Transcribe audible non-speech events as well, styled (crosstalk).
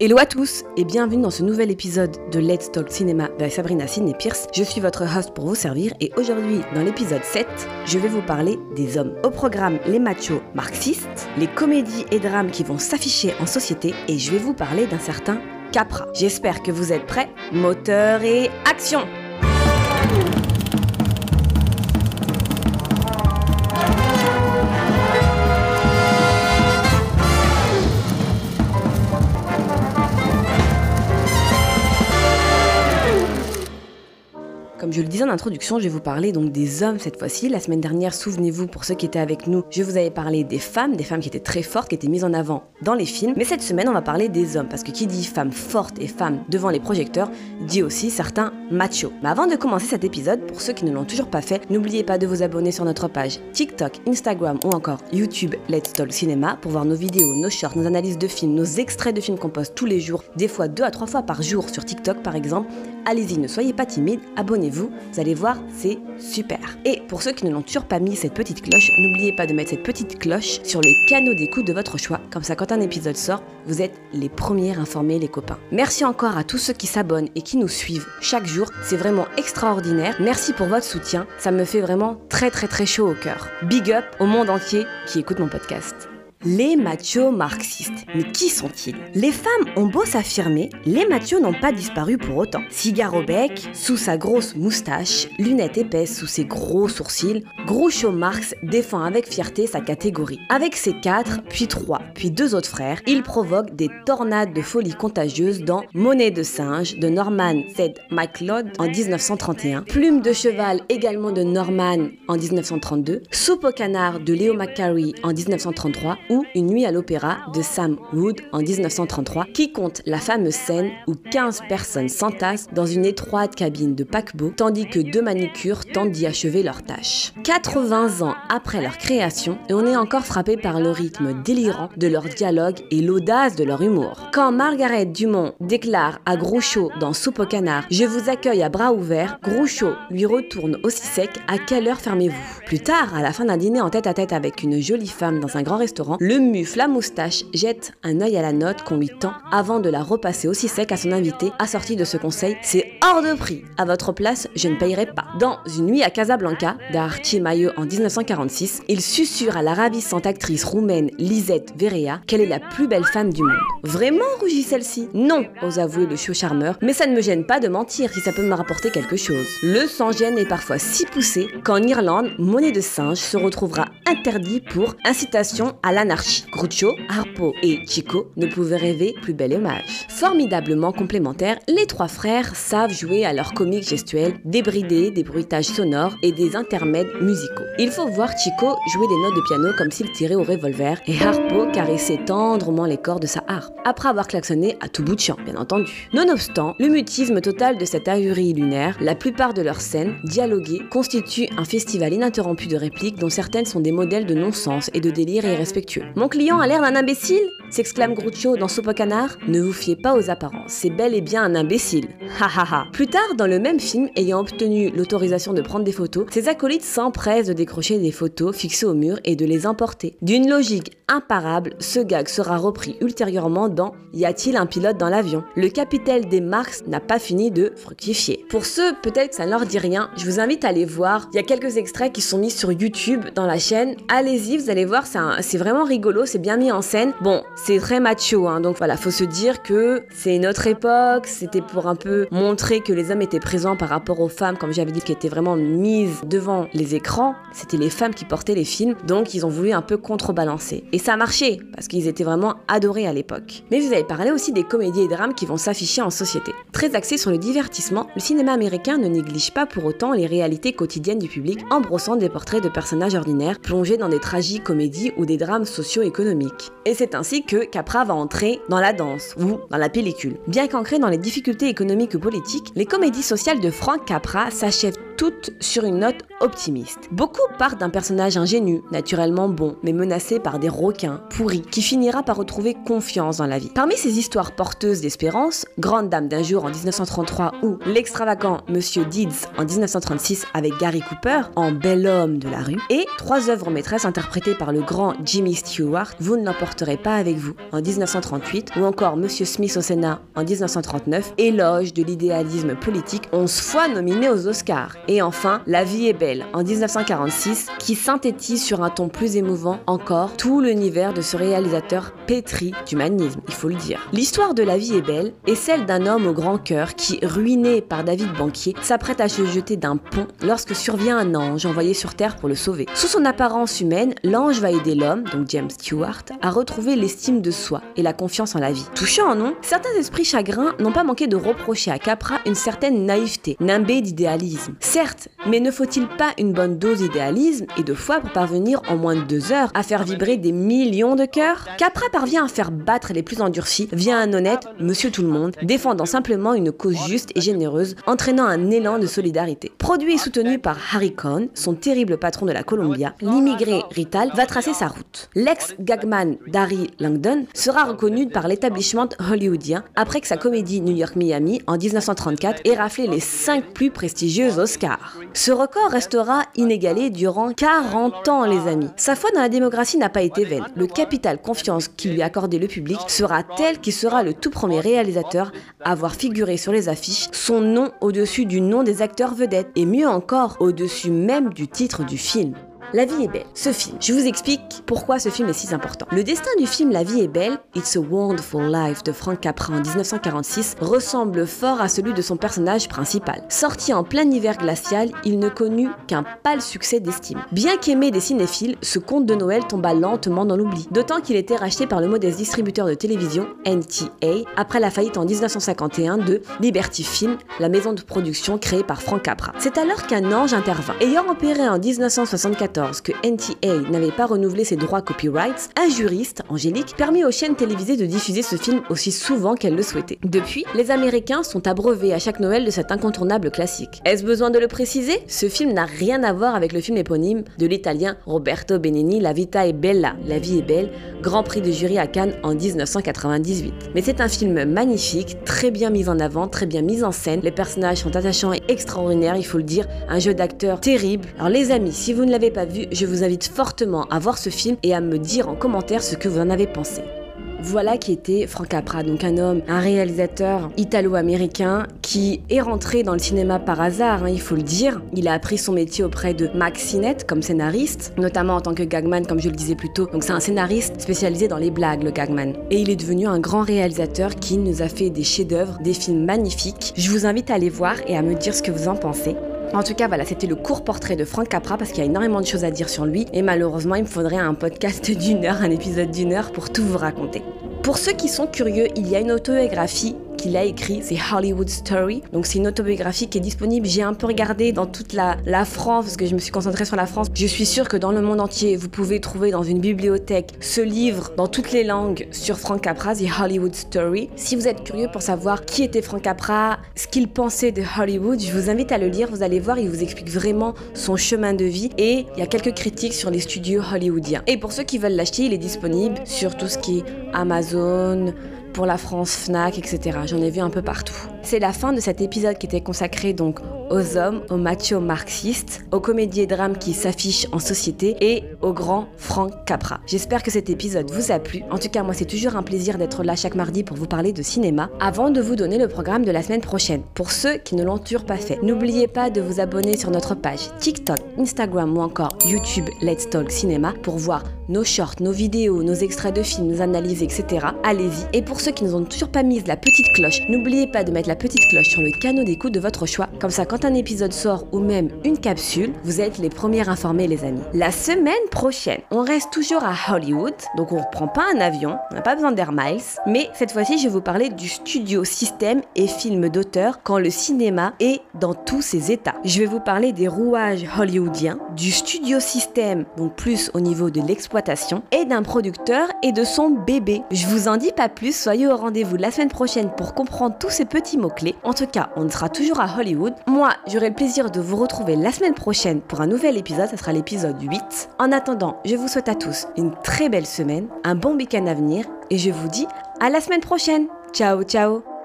Hello à tous et bienvenue dans ce nouvel épisode de Let's Talk Cinéma avec Sabrina Sidney Pierce. Je suis votre host pour vous servir et aujourd'hui, dans l'épisode 7, je vais vous parler des hommes. Au programme, les machos marxistes, les comédies et drames qui vont s'afficher en société et je vais vous parler d'un certain Capra. J'espère que vous êtes prêts. Moteur et action Je le disais en introduction, je vais vous parler donc des hommes cette fois-ci. La semaine dernière, souvenez-vous, pour ceux qui étaient avec nous, je vous avais parlé des femmes, des femmes qui étaient très fortes, qui étaient mises en avant dans les films. Mais cette semaine, on va parler des hommes, parce que qui dit femme forte et femme devant les projecteurs, dit aussi certains machos. Mais avant de commencer cet épisode, pour ceux qui ne l'ont toujours pas fait, n'oubliez pas de vous abonner sur notre page TikTok, Instagram ou encore YouTube Let's Talk Cinéma pour voir nos vidéos, nos shorts, nos analyses de films, nos extraits de films qu'on poste tous les jours, des fois deux à trois fois par jour sur TikTok par exemple. Allez-y, ne soyez pas timide, abonnez-vous vous allez voir, c'est super. Et pour ceux qui ne l'ont toujours pas mis cette petite cloche, n'oubliez pas de mettre cette petite cloche sur les canaux d'écoute de votre choix, comme ça quand un épisode sort, vous êtes les premiers informés les copains. Merci encore à tous ceux qui s'abonnent et qui nous suivent chaque jour, c'est vraiment extraordinaire. Merci pour votre soutien, ça me fait vraiment très très très chaud au cœur. Big up au monde entier qui écoute mon podcast. Les machos marxistes. Mais qui sont-ils? Les femmes ont beau s'affirmer, les machos n'ont pas disparu pour autant. Cigare au bec, sous sa grosse moustache, lunettes épaisses sous ses gros sourcils, Groucho Marx défend avec fierté sa catégorie. Avec ses quatre, puis trois, puis deux autres frères, il provoque des tornades de folie contagieuse dans Monnaie de singe de Norman Z. MacLeod en 1931, Plume de cheval également de Norman en 1932, Soupe au canard de Leo McCarey en 1933 ou Une nuit à l'opéra de Sam Wood en 1933, qui compte la fameuse scène où 15 personnes s'entassent dans une étroite cabine de paquebot, tandis que deux manicures tentent d'y achever leur tâche. 80 ans après leur création, on est encore frappé par le rythme délirant de leur dialogue et l'audace de leur humour. Quand Margaret Dumont déclare à Groucho dans Soupe au canard Je vous accueille à bras ouverts, Groucho lui retourne aussi sec À quelle heure fermez-vous? Plus tard, à la fin d'un dîner en tête à tête avec une jolie femme dans un grand restaurant, le mufle à moustache jette un œil à la note qu'on lui tend avant de la repasser aussi sec à son invité, assorti de ce conseil C'est hors de prix À votre place, je ne payerai pas. Dans Une nuit à Casablanca, d'Archie Maillot en 1946, il susurre à la ravissante actrice roumaine Lisette Verea qu'elle est la plus belle femme du monde. Vraiment, rougit celle-ci? Non, ose avouer le chaud charmeur, mais ça ne me gêne pas de mentir si ça peut me rapporter quelque chose. Le sans-gêne est parfois si poussé qu'en Irlande, monnaie de singe se retrouvera interdit pour incitation à la Groucho, Harpo et Chico ne pouvaient rêver plus bel hommage. Formidablement complémentaires, les trois frères savent jouer à leur comique gestuelle, débrider des bruitages sonores et des intermèdes musicaux. Il faut voir Chico jouer des notes de piano comme s'il tirait au revolver et Harpo caresser tendrement les cordes de sa harpe, après avoir klaxonné à tout bout de champ, bien entendu. Nonobstant, le mutisme total de cette ahurie lunaire, la plupart de leurs scènes, dialoguées, constituent un festival ininterrompu de répliques dont certaines sont des modèles de non-sens et de délire irrespectueux mon client a l'air d'un imbécile s'exclame Groucho dans Soupe Canard. Ne vous fiez pas aux apparences, c'est bel et bien un imbécile. Ha ha ha. Plus tard, dans le même film, ayant obtenu l'autorisation de prendre des photos, ses acolytes s'empressent de décrocher des photos fixées au mur et de les emporter. D'une logique imparable, ce gag sera repris ultérieurement dans Y a-t-il un pilote dans l'avion? Le capitaine des Marx n'a pas fini de fructifier. Pour ceux, peut-être que ça ne leur dit rien, je vous invite à aller voir. Il y a quelques extraits qui sont mis sur YouTube dans la chaîne. Allez-y, vous allez voir, c'est vraiment rigolo, c'est bien mis en scène. Bon, c'est très macho, hein, donc voilà, faut se dire que c'est une autre époque, c'était pour un peu montrer que les hommes étaient présents par rapport aux femmes, comme j'avais dit, qui étaient vraiment mises devant les écrans. C'était les femmes qui portaient les films, donc ils ont voulu un peu contrebalancer. Et ça a marché, parce qu'ils étaient vraiment adorés à l'époque. Mais vous avez parlé aussi des comédies et drames qui vont s'afficher en société. Très axé sur le divertissement, le cinéma américain ne néglige pas pour autant les réalités quotidiennes du public en brossant des portraits de personnages ordinaires plongés dans des tragiques comédies ou des drames socio-économiques. Et c'est ainsi que Capra va entrer dans la danse ou dans la pellicule. Bien qu'ancré dans les difficultés économiques ou politiques, les comédies sociales de Frank Capra s'achèvent toutes sur une note optimiste. Beaucoup partent d'un personnage ingénu, naturellement bon, mais menacé par des requins pourris, qui finira par retrouver confiance dans la vie. Parmi ces histoires porteuses d'espérance, Grande Dame d'un jour en 1933 ou L'extravagant Monsieur Deeds en 1936 avec Gary Cooper en Bel homme de la rue, et trois œuvres maîtresses interprétées par le grand Jimmy Stewart, Vous ne l'emporterez pas avec vous en 1938 ou encore Monsieur Smith au Sénat en 1939, éloge de l'idéalisme politique 11 fois nominé aux Oscars. Et enfin, La vie est belle en 1946 qui synthétise sur un ton plus émouvant encore tout l'univers de ce réalisateur pétri d'humanisme, il faut le dire. L'histoire de La vie est belle est celle d'un homme au grand cœur qui, ruiné par David Banquier, s'apprête à se jeter d'un pont lorsque survient un ange envoyé sur Terre pour le sauver. Sous son apparence humaine, l'ange va aider l'homme, donc James Stewart, à retrouver l'estime de soi et la confiance en la vie. Touchant nom, certains esprits chagrins n'ont pas manqué de reprocher à Capra une certaine naïveté, nimbée d'idéalisme. Certes, mais ne faut-il pas une bonne dose d'idéalisme et de foi pour parvenir en moins de deux heures à faire vibrer des millions de cœurs? Capra parvient à faire battre les plus endurcis via un honnête Monsieur Tout le Monde, défendant simplement une cause juste et généreuse, entraînant un élan de solidarité. Produit et soutenu par Harry Cohn, son terrible patron de la Columbia, l'immigré Rital va tracer sa route. L'ex-gagman Darry Langdon sera reconnu par l'établissement hollywoodien après que sa comédie New York-Miami en 1934 ait raflé les 5 plus prestigieux Oscars. Ce record restera inégalé durant 40 ans, les amis. Sa foi dans la démocratie n'a pas été vaine. Le capital confiance qu'il lui a accordé le public sera tel qu'il sera le tout premier réalisateur à avoir figuré sur les affiches son nom au-dessus du nom des acteurs vedettes et mieux encore au-dessus même du titre du film. La vie est belle. Ce film, je vous explique pourquoi ce film est si important. Le destin du film La vie est belle, It's a Wonderful Life de Frank Capra en 1946, ressemble fort à celui de son personnage principal. Sorti en plein hiver glacial, il ne connut qu'un pâle succès d'estime. Bien qu'aimé des cinéphiles, ce conte de Noël tomba lentement dans l'oubli, d'autant qu'il était racheté par le modeste distributeur de télévision NTA après la faillite en 1951 de Liberty Film, la maison de production créée par Frank Capra. C'est alors qu'un ange intervint. Ayant opéré en 1974 que NTA n'avait pas renouvelé ses droits copyrights, un juriste, Angélique, permit aux chaînes télévisées de diffuser ce film aussi souvent qu'elles le souhaitaient. Depuis, les Américains sont abreuvés à chaque Noël de cet incontournable classique. Est-ce besoin de le préciser? Ce film n'a rien à voir avec le film éponyme de l'italien Roberto Benigni, La Vita è Bella, La vie est belle, Grand Prix de jury à Cannes en 1998. Mais c'est un film magnifique, très bien mis en avant, très bien mis en scène. Les personnages sont attachants et extraordinaires, il faut le dire. Un jeu d'acteur terrible. Alors les amis, si vous ne l'avez pas je vous invite fortement à voir ce film et à me dire en commentaire ce que vous en avez pensé. Voilà qui était Frank Capra, donc un homme, un réalisateur italo-américain qui est rentré dans le cinéma par hasard, hein, il faut le dire. Il a appris son métier auprès de Max Sinet comme scénariste, notamment en tant que gagman, comme je le disais plus tôt. Donc c'est un scénariste spécialisé dans les blagues, le gagman. Et il est devenu un grand réalisateur qui nous a fait des chefs-d'œuvre, des films magnifiques. Je vous invite à aller voir et à me dire ce que vous en pensez. En tout cas, voilà, c'était le court portrait de Frank Capra parce qu'il y a énormément de choses à dire sur lui et malheureusement, il me faudrait un podcast (laughs) d'une heure, un épisode d'une heure pour tout vous raconter. Pour ceux qui sont curieux, il y a une autobiographie qu'il a écrit, c'est Hollywood Story. Donc c'est une autobiographie qui est disponible. J'ai un peu regardé dans toute la, France parce que je me suis concentrée sur la France. Je suis sûre que dans le monde entier, vous pouvez trouver dans une bibliothèque ce livre dans toutes les langues sur Frank Capra, The Hollywood Story. Si vous êtes curieux pour savoir qui était Frank Capra, ce qu'il pensait de Hollywood, je vous invite à le lire. Vous allez voir, il vous explique vraiment son chemin de vie et il y a quelques critiques sur les studios hollywoodiens. Et pour ceux qui veulent l'acheter, il est disponible sur tout ce qui est Amazon, la France, Fnac, etc. J'en ai vu un peu partout. C'est la fin de cet épisode qui était consacré donc aux hommes, aux machos marxistes, aux comédies et drames qui s'affichent en société et au grand Frank Capra. J'espère que cet épisode vous a plu. En tout cas, moi, c'est toujours un plaisir d'être là chaque mardi pour vous parler de cinéma. Avant de vous donner le programme de la semaine prochaine, pour ceux qui ne l'ont toujours pas fait, n'oubliez pas de vous abonner sur notre page TikTok, Instagram ou encore YouTube Let's Talk Cinéma pour voir nos shorts, nos vidéos, nos extraits de films, nos analyses, etc. Allez-y. Et pour ceux qui ne ont toujours pas mis la petite cloche, n'oubliez pas de mettre la petite cloche sur le canot d'écoute de votre choix. Comme ça, quand un épisode sort ou même une capsule, vous êtes les premiers informés, les amis. La semaine prochaine, on reste toujours à Hollywood, donc on reprend pas un avion, on n'a pas besoin d'Air Miles, mais cette fois-ci, je vais vous parler du studio système et film d'auteur quand le cinéma est dans tous ses états. Je vais vous parler des rouages hollywoodiens, du studio système, donc plus au niveau de l'exploitation, et d'un producteur et de son bébé. Je vous en dis pas plus, soyez au rendez-vous la semaine prochaine pour comprendre tous ces petits mots-clés. En tout cas, on sera toujours à Hollywood. Moi, J'aurai le plaisir de vous retrouver la semaine prochaine pour un nouvel épisode, ça sera l'épisode 8. En attendant, je vous souhaite à tous une très belle semaine, un bon week-end à venir et je vous dis à la semaine prochaine. Ciao, ciao